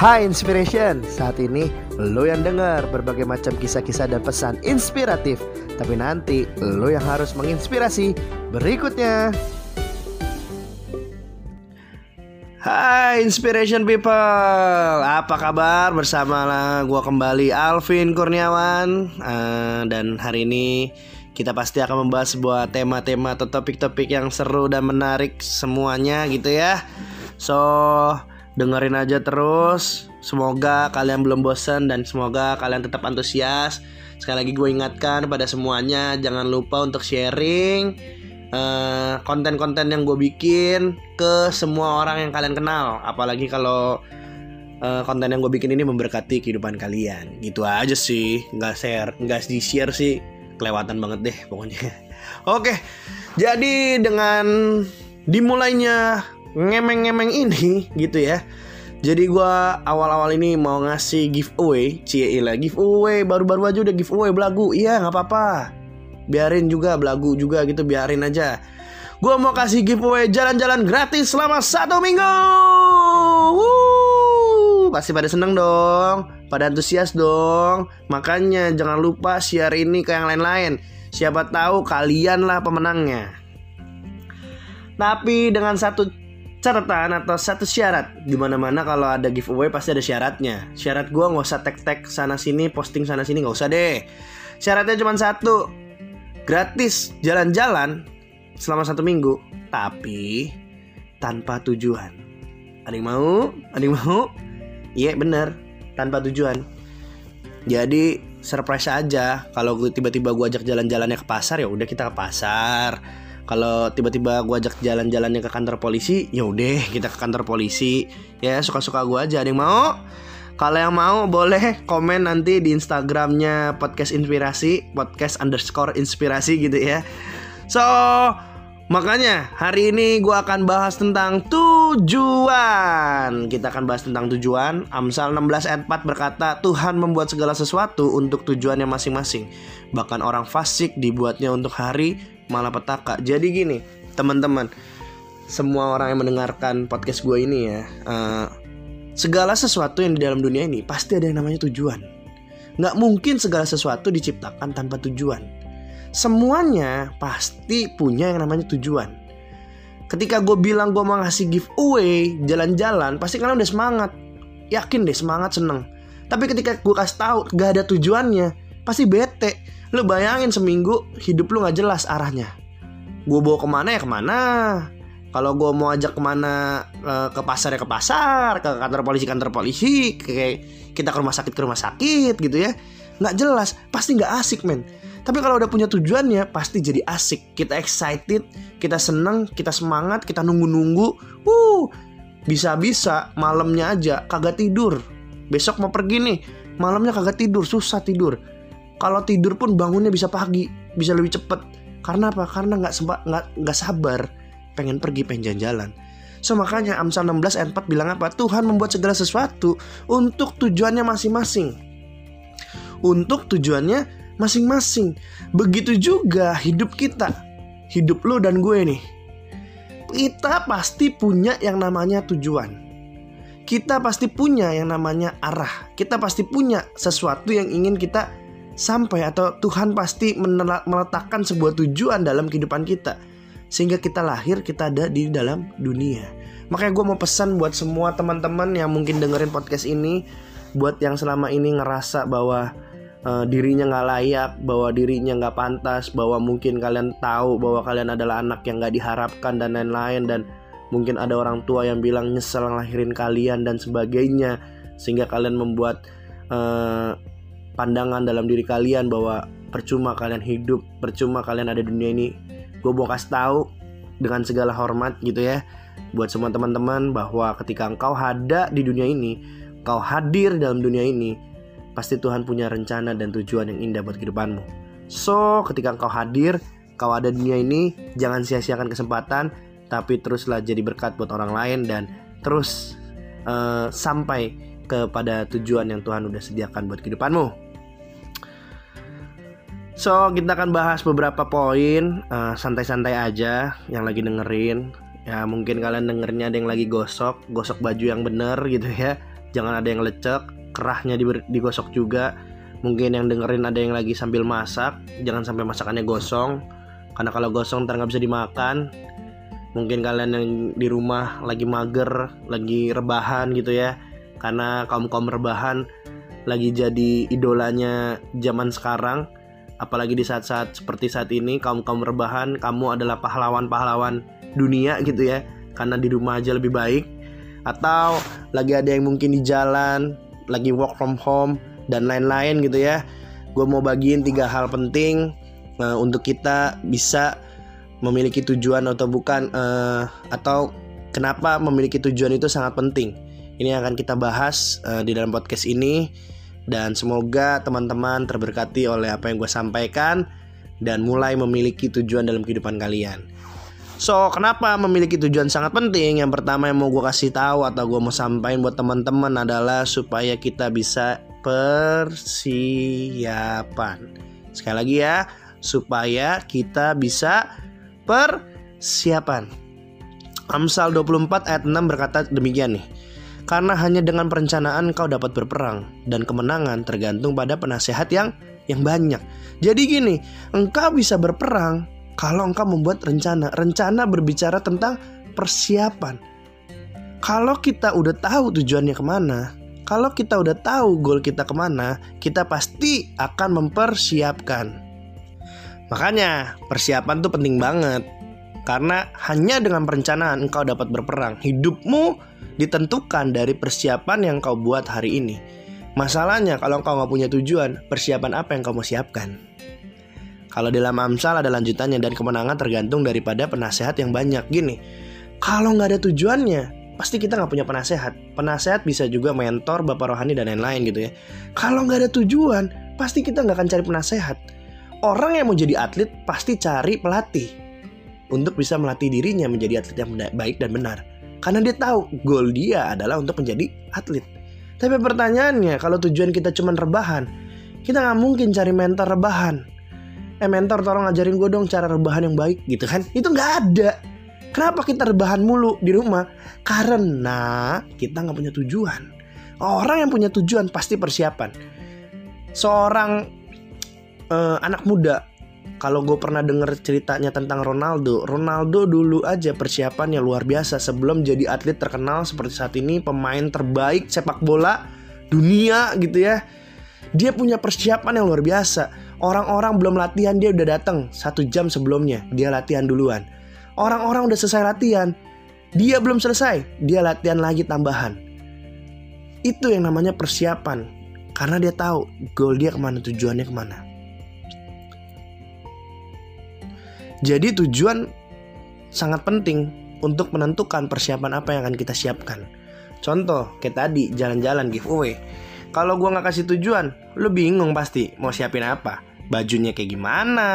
Hai Inspiration, saat ini lo yang dengar berbagai macam kisah-kisah dan pesan inspiratif. Tapi nanti lo yang harus menginspirasi. Berikutnya. Hai Inspiration People, apa kabar? Bersama gua kembali Alvin Kurniawan. Uh, Dan hari ini kita pasti akan membahas sebuah tema-tema atau topik-topik yang seru dan menarik semuanya gitu ya. So dengerin aja terus. Semoga kalian belum bosan dan semoga kalian tetap antusias. Sekali lagi gue ingatkan pada semuanya jangan lupa untuk sharing eh, konten-konten yang gue bikin ke semua orang yang kalian kenal. Apalagi kalau uh, konten yang gue bikin ini memberkati kehidupan kalian. Gitu aja sih. Nggak share nggak di share sih kelewatan banget deh pokoknya. Oke jadi dengan dimulainya ngemeng-ngemeng ini gitu ya. Jadi gue awal-awal ini mau ngasih giveaway Cie lah giveaway Baru-baru aja udah giveaway belagu. Iya nggak apa-apa. Biarin juga belagu juga gitu biarin aja. Gue mau kasih giveaway jalan-jalan gratis selama satu minggu. Woo! Pasti pada seneng dong Pada antusias dong. Makanya jangan lupa share ini ke yang lain-lain. Siapa tahu kalian lah pemenangnya. Tapi dengan satu catatan atau satu syarat di mana mana kalau ada giveaway pasti ada syaratnya. Syarat gue nggak usah tag tag sana sini posting sana sini nggak usah deh. Syaratnya cuma satu gratis jalan-jalan selama satu minggu. Tapi tanpa tujuan. Ada yang mau? Ada yang mau? Iya bener tanpa tujuan. Jadi surprise aja kalau tiba-tiba gue ajak jalan-jalannya ke pasar ya udah kita ke pasar. Kalau tiba-tiba gue ajak jalan-jalannya ke kantor polisi ya udah kita ke kantor polisi. Ya suka-suka gue aja. Ada yang mau? Kalau yang mau boleh komen nanti di Instagramnya podcast inspirasi podcast underscore inspirasi gitu ya. So Makanya hari ini gue akan bahas tentang tujuan Kita akan bahas tentang tujuan Amsal 16 ayat 4 berkata Tuhan membuat segala sesuatu untuk tujuannya masing-masing Bahkan orang fasik dibuatnya untuk hari malapetaka. Jadi gini, teman-teman, semua orang yang mendengarkan podcast gue ini ya, uh, segala sesuatu yang di dalam dunia ini pasti ada yang namanya tujuan. Nggak mungkin segala sesuatu diciptakan tanpa tujuan. Semuanya pasti punya yang namanya tujuan. Ketika gue bilang gue mau ngasih giveaway jalan-jalan, pasti kalian udah semangat. Yakin deh semangat seneng. Tapi ketika gue kasih tahu gak ada tujuannya, pasti bete Lu bayangin seminggu hidup lu gak jelas arahnya. Gue bawa ke mana ya ke mana. Kalau gue mau ajak ke mana eh, ke pasar ya ke pasar, ke kantor polisi kantor polisi, kayak kita ke rumah sakit ke rumah sakit gitu ya. Nggak jelas, pasti nggak asik men. Tapi kalau udah punya tujuannya, pasti jadi asik. Kita excited, kita seneng, kita semangat, kita nunggu-nunggu. Uh, bisa-bisa malamnya aja kagak tidur. Besok mau pergi nih, malamnya kagak tidur, susah tidur kalau tidur pun bangunnya bisa pagi bisa lebih cepet karena apa karena nggak sempat nggak nggak sabar pengen pergi pengen jalan-jalan So makanya Amsal 16 ayat 4 bilang apa? Tuhan membuat segala sesuatu untuk tujuannya masing-masing. Untuk tujuannya masing-masing. Begitu juga hidup kita. Hidup lo dan gue nih. Kita pasti punya yang namanya tujuan. Kita pasti punya yang namanya arah. Kita pasti punya sesuatu yang ingin kita sampai atau Tuhan pasti meletakkan sebuah tujuan dalam kehidupan kita sehingga kita lahir kita ada di dalam dunia makanya gue mau pesan buat semua teman-teman yang mungkin dengerin podcast ini buat yang selama ini ngerasa bahwa uh, dirinya nggak layak bahwa dirinya nggak pantas bahwa mungkin kalian tahu bahwa kalian adalah anak yang nggak diharapkan dan lain-lain dan mungkin ada orang tua yang bilang nyesel ngelahirin kalian dan sebagainya sehingga kalian membuat uh, pandangan dalam diri kalian bahwa percuma kalian hidup, percuma kalian ada dunia ini. Gue mau kasih tahu dengan segala hormat gitu ya buat semua teman-teman bahwa ketika engkau ada di dunia ini, kau hadir dalam dunia ini, pasti Tuhan punya rencana dan tujuan yang indah buat kehidupanmu. So, ketika engkau hadir, kau ada dunia ini, jangan sia-siakan kesempatan, tapi teruslah jadi berkat buat orang lain dan terus uh, sampai kepada tujuan yang Tuhan udah sediakan buat kehidupanmu. So kita akan bahas beberapa poin uh, santai-santai aja yang lagi dengerin ya mungkin kalian dengernya ada yang lagi gosok gosok baju yang bener gitu ya jangan ada yang lecek kerahnya digosok juga. Mungkin yang dengerin ada yang lagi sambil masak jangan sampai masakannya gosong. Karena kalau gosong ntar nggak bisa dimakan. Mungkin kalian yang di rumah lagi mager lagi rebahan gitu ya. Karena kaum kaum rebahan lagi jadi idolanya zaman sekarang. Apalagi di saat-saat seperti saat ini kaum kaum rebahan kamu adalah pahlawan-pahlawan dunia gitu ya. Karena di rumah aja lebih baik. Atau lagi ada yang mungkin di jalan lagi work from home dan lain-lain gitu ya. Gue mau bagiin tiga hal penting uh, untuk kita bisa memiliki tujuan atau bukan uh, atau kenapa memiliki tujuan itu sangat penting. Ini akan kita bahas uh, di dalam podcast ini. Dan semoga teman-teman terberkati oleh apa yang gue sampaikan dan mulai memiliki tujuan dalam kehidupan kalian. So, kenapa memiliki tujuan sangat penting? Yang pertama yang mau gue kasih tahu atau gue mau sampaikan buat teman-teman adalah supaya kita bisa persiapan. Sekali lagi ya, supaya kita bisa persiapan. Amsal 24 ayat 6 berkata demikian nih. Karena hanya dengan perencanaan kau dapat berperang dan kemenangan tergantung pada penasehat yang yang banyak. Jadi gini, engkau bisa berperang kalau engkau membuat rencana. Rencana berbicara tentang persiapan. Kalau kita udah tahu tujuannya ke mana, kalau kita udah tahu goal kita ke mana, kita pasti akan mempersiapkan. Makanya persiapan tuh penting banget. Karena hanya dengan perencanaan engkau dapat berperang. Hidupmu ditentukan dari persiapan yang kau buat hari ini. Masalahnya kalau engkau nggak punya tujuan, persiapan apa yang kau mau siapkan? Kalau dalam Amsal ada lanjutannya dan kemenangan tergantung daripada penasehat yang banyak. Gini, kalau nggak ada tujuannya, pasti kita nggak punya penasehat. Penasehat bisa juga mentor, bapak rohani dan lain-lain gitu ya. Kalau nggak ada tujuan, pasti kita nggak akan cari penasehat. Orang yang mau jadi atlet pasti cari pelatih untuk bisa melatih dirinya menjadi atlet yang baik dan benar. Karena dia tahu goal dia adalah untuk menjadi atlet. Tapi pertanyaannya, kalau tujuan kita cuma rebahan, kita nggak mungkin cari mentor rebahan eh mentor tolong ngajarin gue dong cara rebahan yang baik gitu kan. Itu nggak ada. Kenapa kita rebahan mulu di rumah? Karena kita nggak punya tujuan. Orang yang punya tujuan pasti persiapan. Seorang uh, anak muda kalau gue pernah denger ceritanya tentang Ronaldo Ronaldo dulu aja persiapannya luar biasa sebelum jadi atlet terkenal seperti saat ini pemain terbaik sepak bola dunia gitu ya. Dia punya persiapan yang luar biasa Orang-orang belum latihan dia udah datang satu jam sebelumnya dia latihan duluan. Orang-orang udah selesai latihan, dia belum selesai, dia latihan lagi tambahan. Itu yang namanya persiapan, karena dia tahu goal dia ke mana, tujuannya ke mana. Jadi tujuan sangat penting untuk menentukan persiapan apa yang akan kita siapkan. Contoh, kayak tadi jalan-jalan giveaway. Kalau gua nggak kasih tujuan, lu bingung pasti mau siapin apa bajunya kayak gimana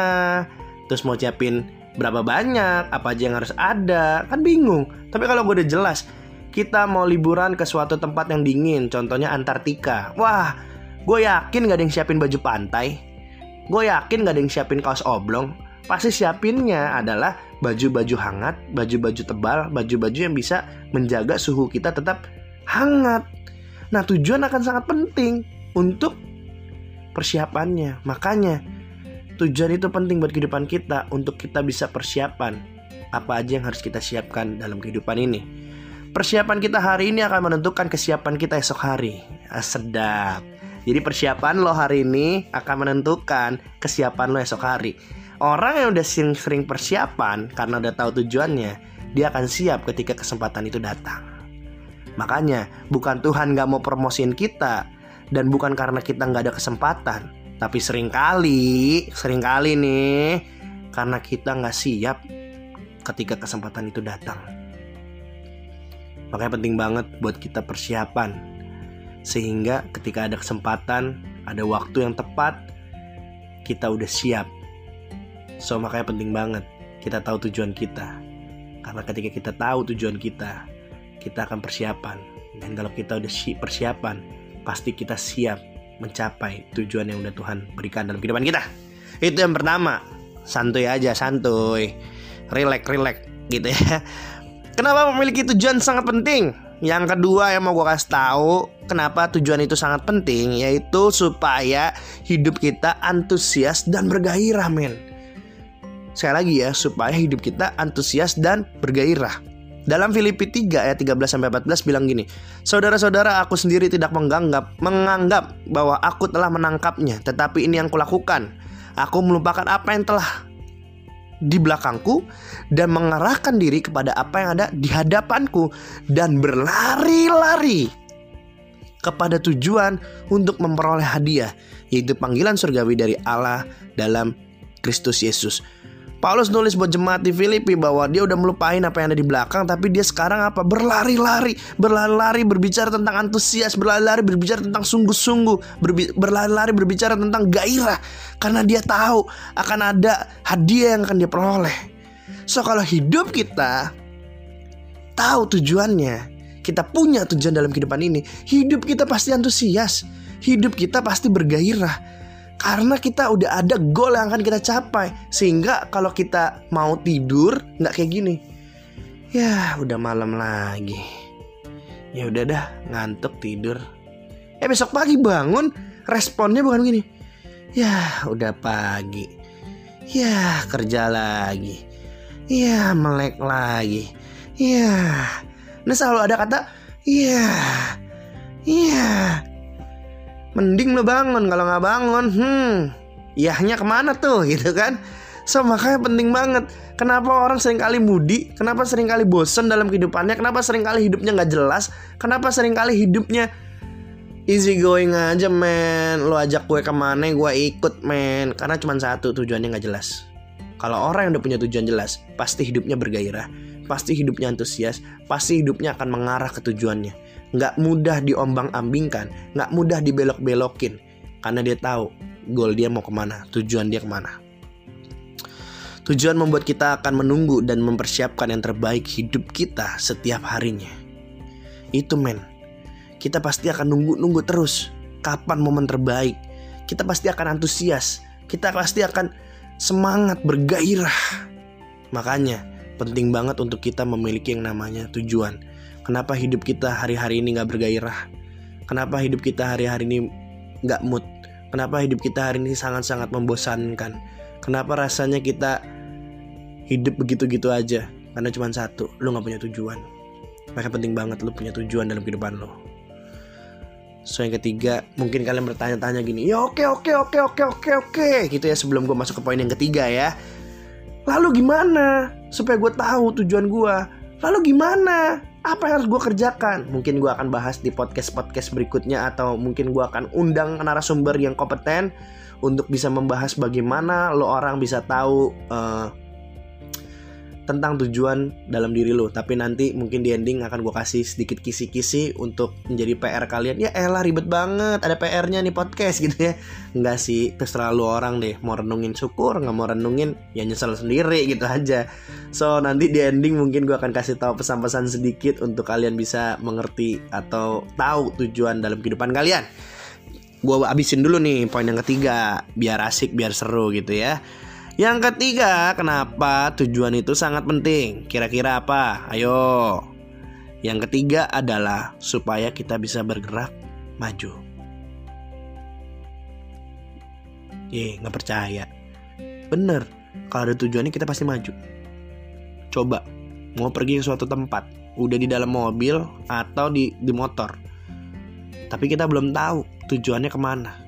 terus mau siapin berapa banyak apa aja yang harus ada kan bingung. Tapi kalau gue udah jelas kita mau liburan ke suatu tempat yang dingin contohnya Antartika. Wah gue yakin gak ada yang siapin baju pantai gue yakin gak ada yang siapin kaos oblong. Pasti siapinnya adalah baju-baju hangat baju-baju tebal baju-baju yang bisa menjaga suhu kita tetap hangat. Nah tujuan akan sangat penting untuk persiapannya. Makanya tujuan itu penting buat kehidupan kita untuk kita bisa persiapan apa aja yang harus kita siapkan dalam kehidupan ini. Persiapan kita hari ini akan menentukan kesiapan kita esok hari. Ah, sedap. Jadi persiapan lo hari ini akan menentukan kesiapan lo esok hari. Orang yang udah sering-sering persiapan karena udah tahu tujuannya, dia akan siap ketika kesempatan itu datang. Makanya bukan Tuhan gak mau promosiin kita, dan bukan karena kita nggak ada kesempatan tapi sering kali sering kali nih karena kita nggak siap ketika kesempatan itu datang. Makanya penting banget buat kita persiapan sehingga ketika ada kesempatan ada waktu yang tepat kita udah siap. So makanya penting banget kita tahu tujuan kita. Karena ketika kita tahu tujuan kita kita akan persiapan. Dan kalau kita udah persiapan pasti kita siap mencapai tujuan yang udah Tuhan berikan dalam kehidupan kita. Itu yang pertama. Santuy aja, santuy. Relax, relax gitu ya. Kenapa memiliki tujuan sangat penting? Yang kedua yang mau gue kasih tahu kenapa tujuan itu sangat penting yaitu supaya hidup kita antusias dan bergairah men. Sekali lagi ya supaya hidup kita antusias dan bergairah. Dalam Filipi 3 ayat 13 sampai 14 bilang gini, "Saudara-saudara, aku sendiri tidak menganggap menganggap bahwa aku telah menangkapnya, tetapi ini yang kulakukan. Aku melupakan apa yang telah di belakangku dan mengarahkan diri kepada apa yang ada di hadapanku dan berlari-lari kepada tujuan untuk memperoleh hadiah yaitu panggilan surgawi dari Allah dalam Kristus Yesus. Paulus nulis buat jemaat di Filipi bahwa dia udah melupain apa yang ada di belakang tapi dia sekarang apa? Berlari-lari berlari-lari berbicara tentang antusias berlari-lari berbicara tentang sungguh-sungguh berlari-lari berbicara tentang gairah karena dia tahu akan ada hadiah yang akan dia peroleh. So kalau hidup kita tahu tujuannya kita punya tujuan dalam kehidupan ini hidup kita pasti antusias hidup kita pasti bergairah karena kita udah ada goal yang akan kita capai. Sehingga kalau kita mau tidur nggak kayak gini. Ya udah malam lagi. Ya udah dah ngantuk tidur. Eh besok pagi bangun Responnya bukan gini. Ya udah pagi. Ya kerja lagi. Ya melek lagi. Ya Nah selalu ada kata Ya Ya mending lo bangun kalau nggak bangun hmm yahnya ke mana tuh gitu kan? So makanya penting banget. Kenapa orang sering kali mudi? Kenapa sering kali bosen dalam kehidupannya? Kenapa sering kali hidupnya nggak jelas? Kenapa sering kali hidupnya easy going aja men? Lo ajak gue ke mana gue ikut men? Karena cuma satu tujuannya nggak jelas. Kalau orang yang udah punya tujuan jelas pasti hidupnya bergairah pasti hidupnya antusias pasti hidupnya akan mengarah ke tujuannya nggak mudah diombang-ambingkan, nggak mudah dibelok-belokin, karena dia tahu goal dia mau ke mana, tujuan dia ke mana. Tujuan membuat kita akan menunggu dan mempersiapkan yang terbaik hidup kita setiap harinya. Itu men, kita pasti akan nunggu-nunggu terus kapan momen terbaik. Kita pasti akan antusias, kita pasti akan semangat bergairah. Makanya penting banget untuk kita memiliki yang namanya tujuan Kenapa hidup kita hari-hari ini gak bergairah? Kenapa hidup kita hari-hari ini gak mood? Kenapa hidup kita hari ini sangat-sangat membosankan? Kenapa rasanya kita hidup begitu-gitu aja? Karena cuma satu, lo gak punya tujuan. Maka penting banget lo punya tujuan dalam kehidupan lo. So yang ketiga, mungkin kalian bertanya-tanya gini, ya oke oke oke oke oke oke, gitu ya sebelum gue masuk ke poin yang ketiga ya. Lalu gimana supaya gue tahu tujuan gue? Lalu gimana apa yang harus gue kerjakan? Mungkin gue akan bahas di podcast-podcast berikutnya atau mungkin gue akan undang narasumber yang kompeten untuk bisa membahas bagaimana lo orang bisa tahu uh, tentang tujuan dalam diri lo tapi nanti mungkin di ending akan gue kasih sedikit kisi-kisi untuk menjadi PR kalian. Ya elah ribet banget. Ada PR-nya nih podcast gitu ya. Enggak sih terserah orang deh. Mau renungin syukur nggak mau renungin ya nyesel sendiri gitu aja. So nanti di ending mungkin gue akan kasih tahu pesan-pesan sedikit untuk kalian bisa mengerti atau tahu tujuan dalam kehidupan kalian. Gue abisin dulu nih poin yang ketiga biar asik biar seru gitu ya yang ketiga, kenapa tujuan itu sangat penting? Kira-kira apa? Ayo. Yang ketiga adalah supaya kita bisa bergerak maju. Ye, nggak percaya. Bener, kalau ada tujuannya kita pasti maju. Coba, mau pergi ke suatu tempat, udah di dalam mobil atau di, di motor. Tapi kita belum tahu tujuannya ke mana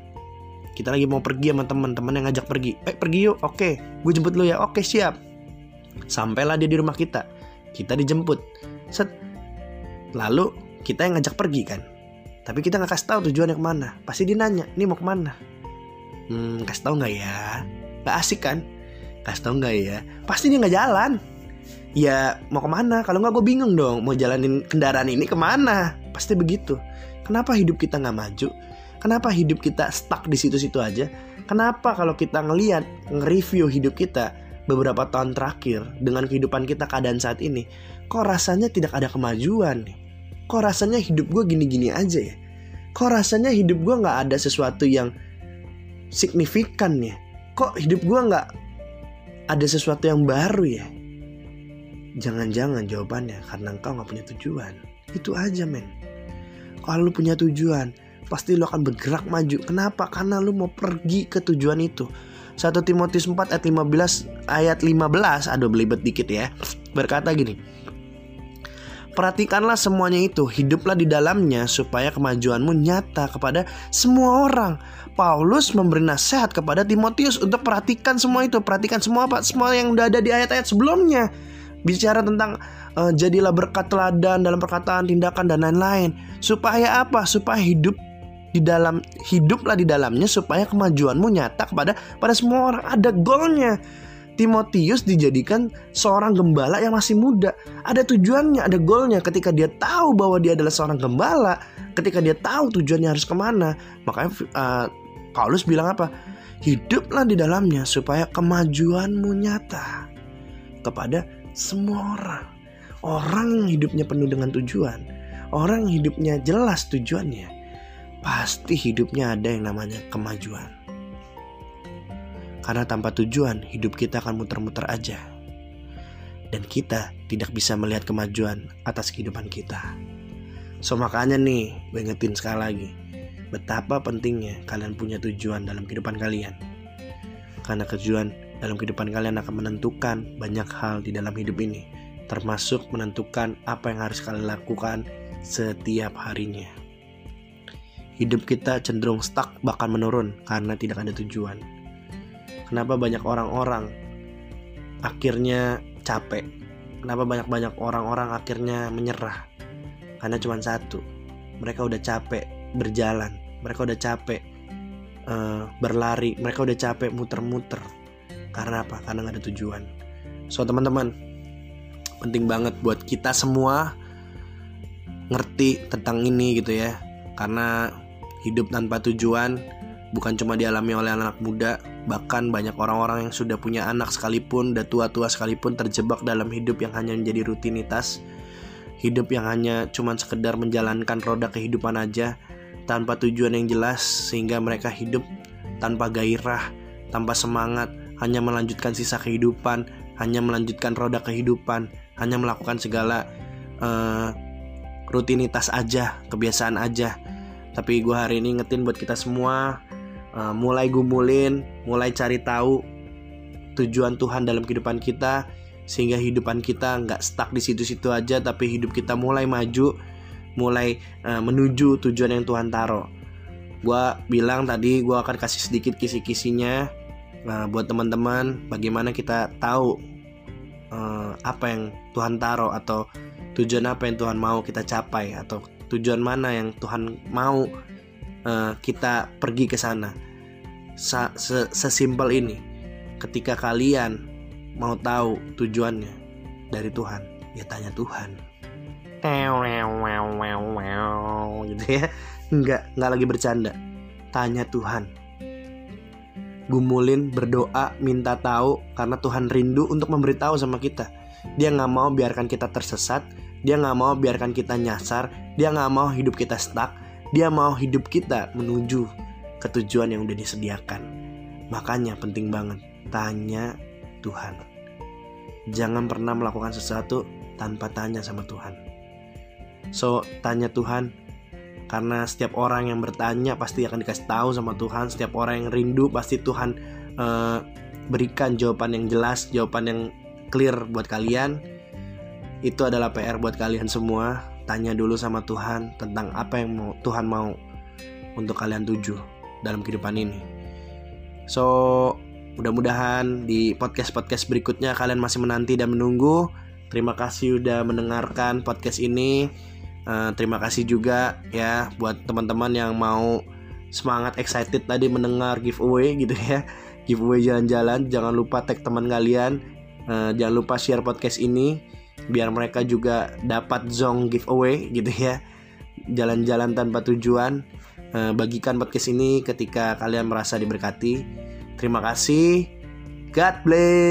kita lagi mau pergi sama teman-teman yang ngajak pergi. Eh pergi yuk oke. Gue jemput lu ya oke siap. Sampailah dia di rumah kita. Kita dijemput. Set. Lalu kita yang ngajak pergi kan. Tapi kita nggak kasih tahu tujuannya ke mana. Pasti dia nanya ini mau ke mana? Hmm kasih tahu nggak ya? Nggak asik kan? Kasih tahu nggak ya? Pasti dia nggak jalan. Ya mau ke mana? Kalau nggak gue bingung dong. Mau jalanin kendaraan ini ke mana? Pasti begitu. Kenapa hidup kita nggak maju Kenapa hidup kita stuck di situ-situ aja? Kenapa kalau kita ngeliat, nge-review hidup kita beberapa tahun terakhir dengan kehidupan kita keadaan saat ini, kok rasanya tidak ada kemajuan nih? Kok rasanya hidup gue gini-gini aja ya? Kok rasanya hidup gue gak ada sesuatu yang signifikan ya? Kok hidup gue gak ada sesuatu yang baru ya? Jangan-jangan jawabannya karena engkau nggak punya tujuan. Itu aja men. Kalau lu punya tujuan, pasti lu akan bergerak maju. Kenapa? Karena lu mau pergi ke tujuan itu. 1 Timotius 4 ayat 15 ayat 15 aduh belibet dikit ya. Berkata gini. Perhatikanlah semuanya itu, hiduplah di dalamnya supaya kemajuanmu nyata kepada semua orang. Paulus memberi nasihat kepada Timotius untuk perhatikan semua itu, perhatikan semua apa, semua yang udah ada di ayat-ayat sebelumnya. Bicara tentang uh, jadilah berkat teladan dalam perkataan, tindakan dan lain-lain. Supaya apa? Supaya hidup di dalam hiduplah di dalamnya supaya kemajuanmu nyata kepada pada semua orang. Ada goalnya. Timotius dijadikan seorang gembala yang masih muda. Ada tujuannya, ada goalnya. Ketika dia tahu bahwa dia adalah seorang gembala, ketika dia tahu tujuannya harus ke mana, makanya uh, Paulus bilang apa? Hiduplah di dalamnya supaya kemajuanmu nyata kepada semua orang. Orang yang hidupnya penuh dengan tujuan, orang yang hidupnya jelas tujuannya, pasti hidupnya ada yang namanya kemajuan. Karena tanpa tujuan, hidup kita akan muter-muter aja. Dan kita tidak bisa melihat kemajuan atas kehidupan kita. So makanya nih, gue ingetin sekali lagi. Betapa pentingnya kalian punya tujuan dalam kehidupan kalian. Karena tujuan dalam kehidupan kalian akan menentukan banyak hal di dalam hidup ini. Termasuk menentukan apa yang harus kalian lakukan setiap harinya. Hidup kita cenderung stuck bahkan menurun karena tidak ada tujuan Kenapa banyak orang-orang akhirnya capek? Kenapa banyak-banyak orang-orang akhirnya menyerah? Karena cuma satu, mereka udah capek berjalan, mereka udah capek uh, berlari, mereka udah capek muter-muter. Karena apa? Karena nggak ada tujuan. So teman-teman, penting banget buat kita semua ngerti tentang ini gitu ya. Karena hidup tanpa tujuan bukan cuma dialami oleh anak, muda, bahkan banyak orang-orang yang sudah punya anak sekalipun, dan tua-tua sekalipun terjebak dalam hidup yang hanya menjadi rutinitas, hidup yang hanya cuma sekedar menjalankan roda kehidupan aja tanpa tujuan yang jelas sehingga mereka hidup tanpa gairah, tanpa semangat, hanya melanjutkan sisa kehidupan, hanya melanjutkan roda kehidupan, hanya melakukan segala uh, rutinitas aja, kebiasaan aja. Tapi gue hari ini ngetin buat kita semua uh, mulai gumulin, mulai cari tahu tujuan Tuhan dalam kehidupan kita sehingga hidupan kita nggak stuck di situ-situ aja tapi hidup kita mulai maju mulai uh, menuju tujuan yang Tuhan taruh. Gue bilang tadi gue akan kasih sedikit kisi-kisinya uh, buat teman-teman bagaimana kita tahu uh, apa yang Tuhan taruh atau tujuan apa yang Tuhan mau kita capai atau tujuan mana yang Tuhan mau uh, kita pergi ke sana. Sesimpel ini. Ketika kalian mau tahu tujuannya dari Tuhan, ya tanya Tuhan. Gitu ya. Enggak, enggak lagi bercanda. Tanya Tuhan. Gumulin, berdoa, minta tahu karena Tuhan rindu untuk memberitahu sama kita. Dia nggak mau biarkan kita tersesat, dia nggak mau biarkan kita nyasar, dia nggak mau hidup kita stuck, dia mau hidup kita menuju ke tujuan yang udah disediakan. Makanya penting banget tanya Tuhan. Jangan pernah melakukan sesuatu tanpa tanya sama Tuhan. So, tanya Tuhan karena setiap orang yang bertanya pasti akan dikasih tahu sama Tuhan. Setiap orang yang rindu pasti Tuhan uh, berikan jawaban yang jelas, jawaban yang clear buat kalian. Itu adalah PR buat kalian semua tanya dulu sama Tuhan tentang apa yang mau Tuhan mau untuk kalian tuju dalam kehidupan ini. So, mudah-mudahan di podcast-podcast berikutnya kalian masih menanti dan menunggu. Terima kasih udah mendengarkan podcast ini. Uh, terima kasih juga ya buat teman-teman yang mau semangat excited tadi mendengar giveaway gitu ya. Giveaway jalan-jalan, jangan lupa tag teman kalian. Uh, jangan lupa share podcast ini biar mereka juga dapat zong giveaway gitu ya. Jalan-jalan tanpa tujuan. Uh, bagikan podcast ini ketika kalian merasa diberkati. Terima kasih. God bless